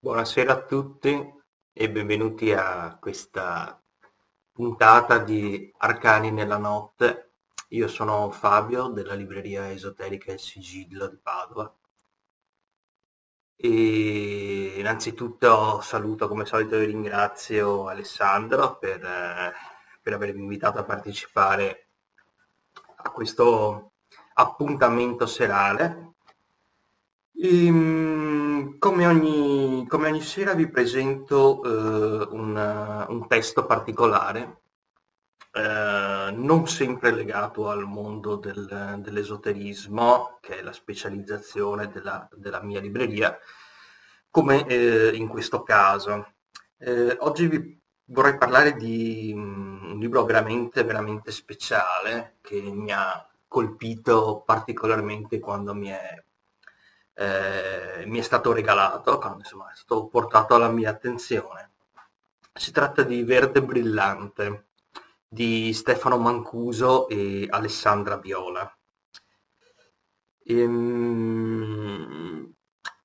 Buonasera a tutti e benvenuti a questa puntata di Arcani nella notte. Io sono Fabio della libreria esoterica Il Sigillo di Padova e innanzitutto saluto come solito e ringrazio Alessandro per, eh, per avermi invitato a partecipare a questo appuntamento serale. Ehm, come, ogni, come, ogni, sera vi presento eh, un, un, testo particolare, eh, non sempre legato al mondo del, dell'esoterismo, che è la specializzazione della, della mia libreria, come eh, in questo caso. Eh, oggi vi vorrei parlare di um, un libro veramente, veramente speciale che mi ha colpito particolarmente quando mi è, eh, mi è stato regalato, quando insomma, è stato portato alla mia attenzione. Si tratta di Verde Brillante di Stefano Mancuso e Alessandra Viola. Ehm,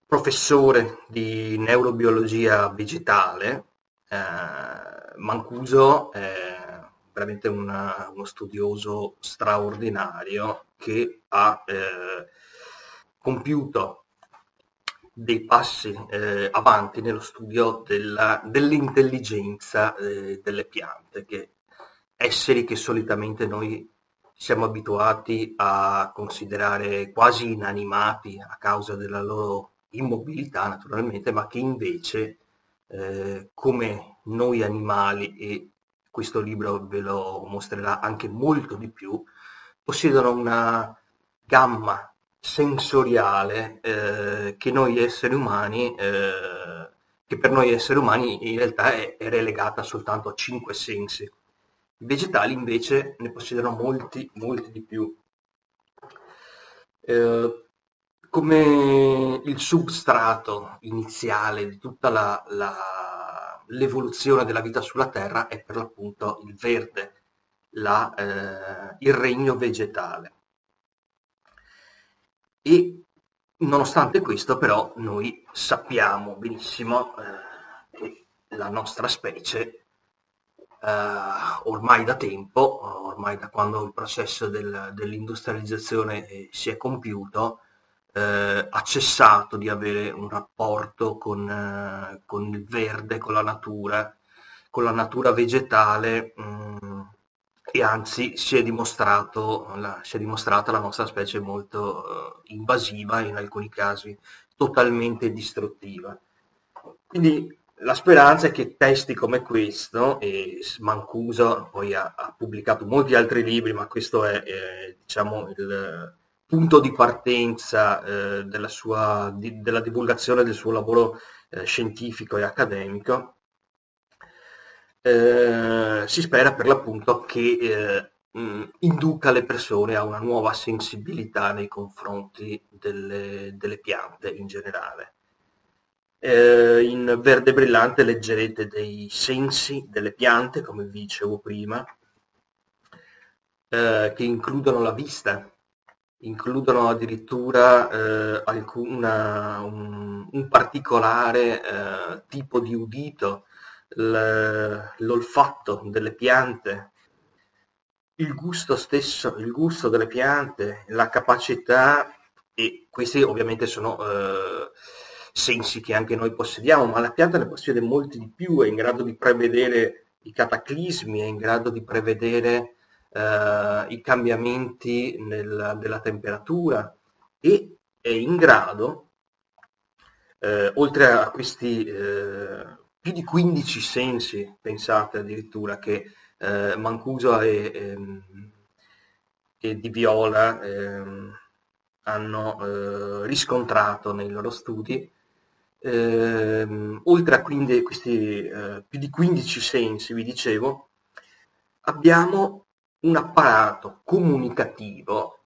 professore di neurobiologia vegetale, eh, Mancuso è veramente una, uno studioso straordinario che ha eh, compiuto dei passi eh, avanti nello studio della, dell'intelligenza eh, delle piante, che esseri che solitamente noi siamo abituati a considerare quasi inanimati a causa della loro immobilità naturalmente, ma che invece eh, come noi animali e questo libro ve lo mostrerà anche molto di più, possiedono una gamma sensoriale eh, che noi esseri umani, eh, che per noi esseri umani in realtà è, è, relegata soltanto a cinque sensi. I vegetali invece ne possiedono molti, molti di più. Eh, come il substrato iniziale di tutta la, la l'evoluzione della vita sulla Terra è per l'appunto il verde, la, eh, il regno vegetale. E nonostante questo però noi sappiamo benissimo eh, che la nostra specie eh, ormai da tempo, ormai da quando il processo del, dell'industrializzazione eh, si è compiuto, eh, ha cessato di avere un rapporto con, eh, con, il verde, con la natura, con la natura vegetale mh, mm, e anzi si è, la, si è dimostrata la nostra specie molto eh, invasiva e in alcuni casi totalmente distruttiva. Quindi la speranza è che testi come questo, e Mancuso poi ha, ha pubblicato molti altri libri, ma questo è, è diciamo il, punto di partenza eh, della, sua, di, della divulgazione del suo lavoro eh, scientifico e accademico, eh, si spera per l'appunto che eh, mh, induca le persone a una nuova sensibilità nei confronti delle, delle piante in generale. Eh, in verde brillante leggerete dei sensi delle piante, come vi dicevo prima, eh, che includono la vista, includono addirittura eh, alcuna, un, un, particolare tipo di udito, l'olfatto delle piante, il gusto stesso, il gusto delle piante, la capacità, e questi ovviamente sono eh, sensi che anche noi possediamo, ma la pianta ne possiede molti di più, è in grado di prevedere i cataclismi, è in grado di prevedere eh, i cambiamenti nel, della temperatura e è in grado, eh, oltre a questi eh, più di 15 sensi, pensate addirittura, che eh, Mancuso e, e, ehm, e, Di Viola ehm, hanno eh, riscontrato nei loro studi, ehm, oltre a quindi questi eh, più di 15 sensi, vi dicevo, abbiamo un apparato comunicativo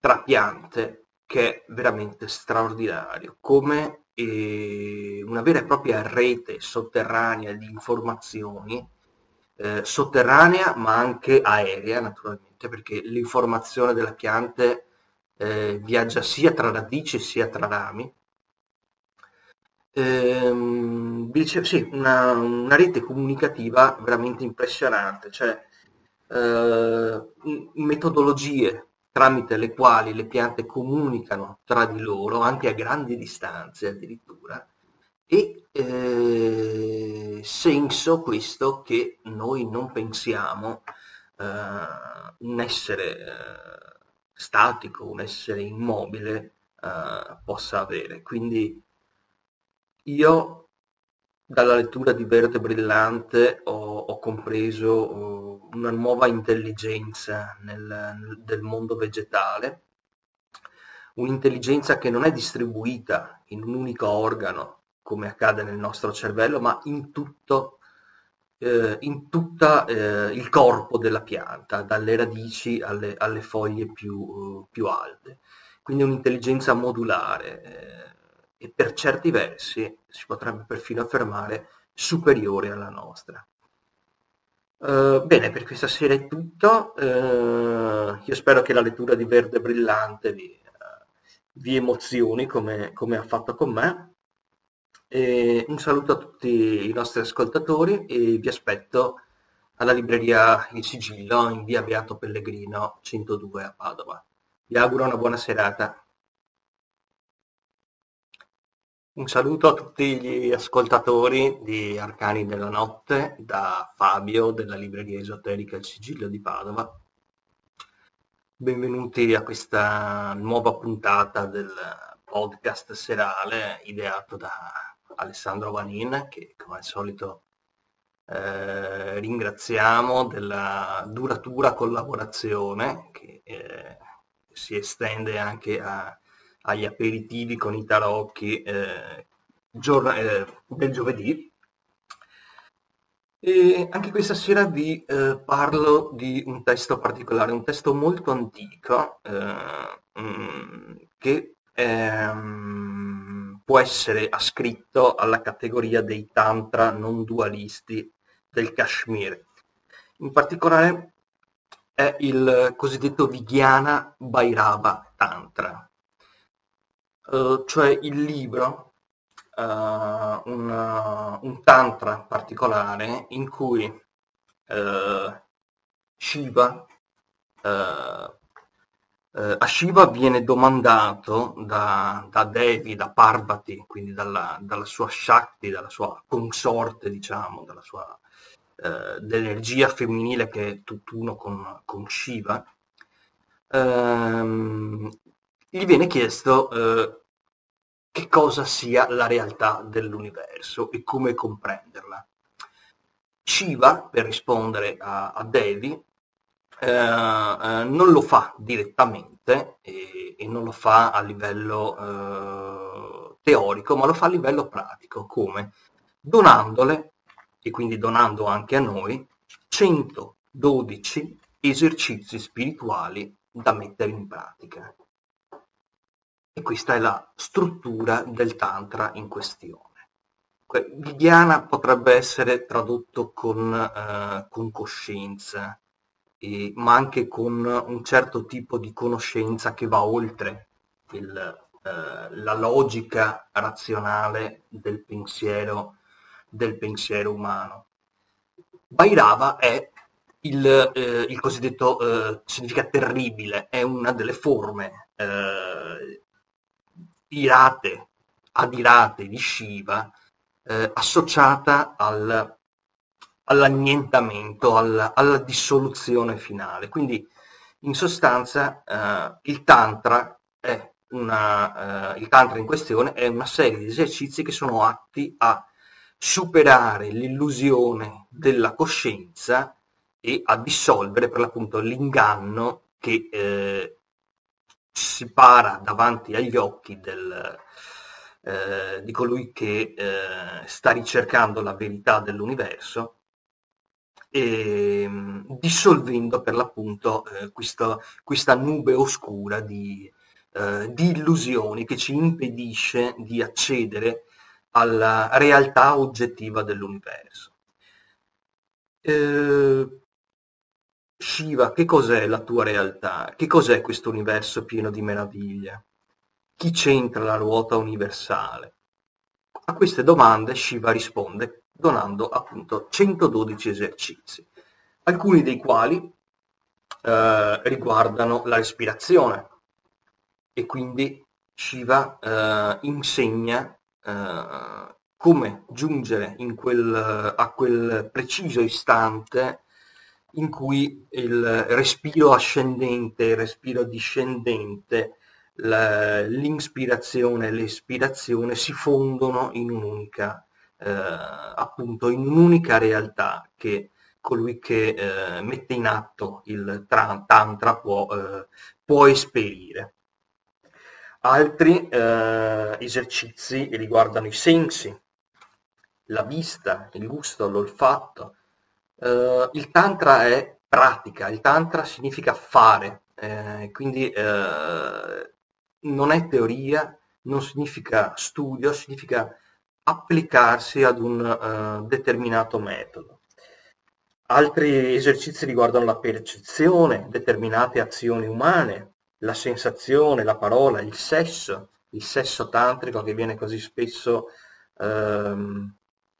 tra piante che è veramente straordinario, come eh, una vera e propria rete sotterranea di informazioni, eh, sotterranea ma anche aerea naturalmente, perché l'informazione delle piante eh, viaggia sia tra radici sia tra rami. Ehm, vi dicevo, sì, una, una, rete comunicativa veramente impressionante, cioè eh, metodologie tramite le quali le piante comunicano tra di loro, anche a grandi distanze addirittura, e eh, senso questo che noi non pensiamo eh, un essere eh, statico, un essere immobile eh, possa avere. Quindi io dalla lettura di Verde Brillante ho, ho compreso uh, una nuova intelligenza nel, del mondo vegetale, un'intelligenza che non è distribuita in un unico organo, come accade nel nostro cervello, ma in tutto eh, in tutto eh, il corpo della pianta, dalle radici alle, alle foglie più, più, alte. Quindi un'intelligenza modulare eh, e per certi versi si potrebbe perfino affermare superiore alla nostra. Uh, bene, per questa sera è tutto. Uh, io spero che la lettura di Verde Brillante vi, uh, vi emozioni come, come, ha fatto con me. E un saluto a tutti i nostri ascoltatori e vi aspetto alla libreria Il Sigillo in via Beato Pellegrino 102 a Padova. Vi auguro una buona serata. Un saluto a tutti gli ascoltatori di Arcani della Notte da Fabio della libreria esoterica Il Sigillo di Padova. Benvenuti a questa nuova puntata del podcast serale ideato da Alessandro Vanin che come al solito eh, ringraziamo della duratura collaborazione che eh, si estende anche a, agli aperitivi con i tarocchi eh, giorno, eh, del giovedì. E anche questa sera vi eh, parlo di un testo particolare, un testo molto antico eh, mm, che ehm, può essere ascritto alla categoria dei tantra non dualisti del Kashmir. In particolare è il cosiddetto Vijnana Bhairava Tantra, uh, cioè il libro, uh, un, un, tantra particolare in cui Shiva, a Shiva viene domandato da, da, Devi, da Parvati, quindi dalla, dalla, sua Shakti, dalla sua consorte, diciamo, dalla sua, dell'energia femminile che è tutt'uno con, con Shiva, ehm, gli viene chiesto eh, che cosa sia la realtà dell'universo e come comprenderla. Shiva, per rispondere a, a Devi, eh, eh, non lo fa direttamente e, e, non lo fa a livello eh, teorico, ma lo fa a livello pratico, come? Donandole, e quindi donando anche a noi, 112 esercizi spirituali da mettere in pratica. E questa è la struttura del Tantra in questione. Vidiana potrebbe essere tradotto con, eh, con coscienza, e, ma anche con un certo tipo di conoscenza che va oltre il, eh, la logica razionale del pensiero, del pensiero umano. Bhairava è il, eh, il cosiddetto, eh, significa terribile, è una delle forme eh, irate, adirate di Shiva eh, associata al, all'annientamento, alla, alla, dissoluzione finale. Quindi in sostanza eh, il tantra una, eh, il tantra in questione è una serie di esercizi che sono atti a superare l'illusione della coscienza e a dissolvere per l'appunto l'inganno che eh, si para davanti agli occhi del, eh, di colui che eh, sta ricercando la verità dell'universo e dissolvendo per l'appunto eh, questa, questa, nube oscura di, eh, di, illusioni che ci impedisce di accedere alla realtà oggettiva dell'universo. Eh, Shiva, che cos'è la tua realtà? Che cos'è questo universo pieno di meraviglia? Chi c'entra la ruota universale? A queste domande Shiva risponde donando appunto 112 esercizi, alcuni dei quali eh, riguardano la respirazione e quindi Shiva eh, insegna eh, come giungere quel, a quel preciso istante in cui il respiro ascendente, il respiro discendente, la, l'inspirazione e l'espirazione si fondono in un'unica, eh, appunto, in un'unica realtà che colui che eh, mette in atto il tantra può, eh, può esperire. Altri eh, esercizi riguardano i sensi, la vista, il gusto, l'olfatto. Eh, il tantra è pratica, il tantra significa fare, eh, quindi eh, non è teoria, non significa studio, significa applicarsi ad un uh, determinato metodo. Altri esercizi riguardano la percezione, determinate azioni umane, la sensazione, la parola, il sesso, il sesso tantrico che viene così spesso, ehm,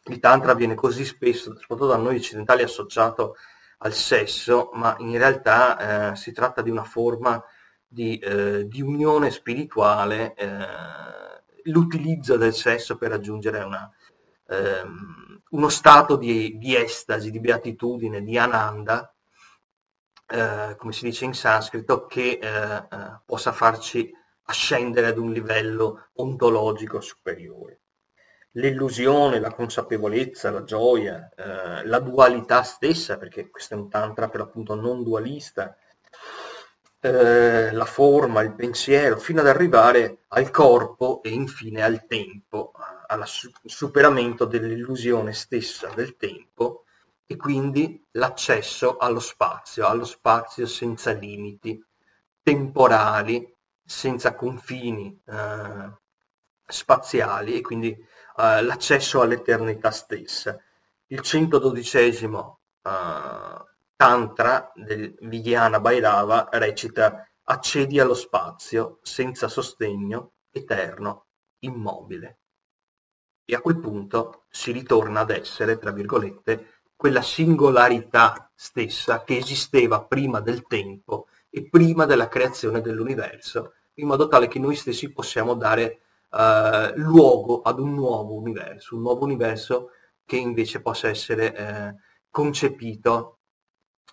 il tantra viene così spesso, soprattutto da noi occidentali, associato al sesso, ma in realtà eh, si tratta di una forma di, eh, di unione spirituale, eh, l'utilizzo del sesso per raggiungere una, ehm, uno stato di, di, estasi, di beatitudine, di ananda, eh, come si dice in sanscrito, che eh, possa farci ascendere ad un livello ontologico superiore. L'illusione, la consapevolezza, la gioia, eh, la dualità stessa, perché questo è un tantra per l'appunto non dualista, eh, la forma, il pensiero, fino ad arrivare al corpo e infine al tempo, al superamento dell'illusione stessa del tempo e quindi l'accesso allo spazio, allo spazio senza limiti temporali, senza confini eh, spaziali e quindi eh, l'accesso all'eternità stessa. Il 112 eh, Tantra del Vijnana Bhairava recita accedi allo spazio senza sostegno, eterno, immobile. E a quel punto si ritorna ad essere, tra virgolette, quella singolarità stessa che esisteva prima del tempo e prima della creazione dell'universo, in modo tale che noi stessi possiamo dare eh, luogo ad un nuovo universo, un nuovo universo che invece possa essere eh, concepito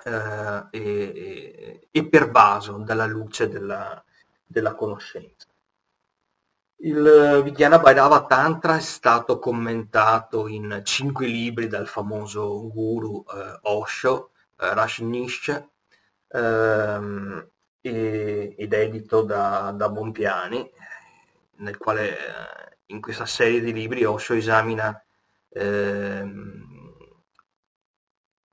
eh, e, e, pervaso dalla luce della, della conoscenza. Il Vijnana Bhairava Tantra è stato commentato in cinque libri dal famoso guru eh, Osho, eh, Rajneesh, ehm, ed edito da, da Bompiani, nel quale eh, in questa serie di libri Osho esamina ehm,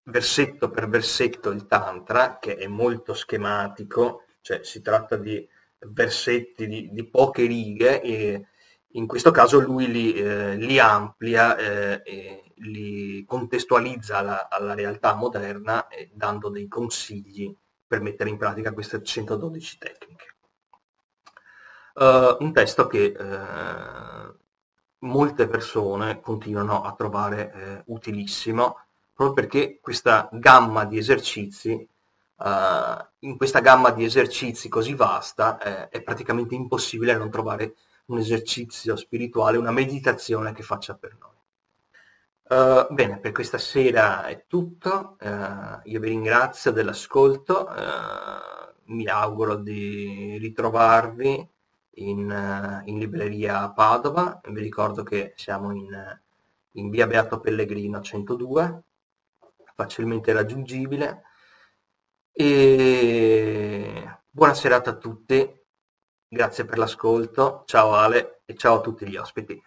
versetto per versetto il Tantra, che è molto schematico, cioè si tratta di versetti di, di poche righe e in questo caso lui li, eh, li amplia eh, e li contestualizza alla, alla realtà moderna eh, dando dei consigli per mettere in pratica queste 112 tecniche. Uh, un testo che uh, molte persone continuano a trovare uh, utilissimo proprio perché questa gamma di esercizi, in questa gamma di esercizi così vasta, è praticamente impossibile non trovare un esercizio spirituale, una meditazione che faccia per noi. Bene, per questa sera è tutto, io vi ringrazio dell'ascolto, mi auguro di ritrovarvi in, in libreria a Padova, vi ricordo che siamo in, in via Beato Pellegrino 102, facilmente raggiungibile. E buona serata a tutti, grazie per l'ascolto, ciao Ale e ciao a tutti gli ospiti.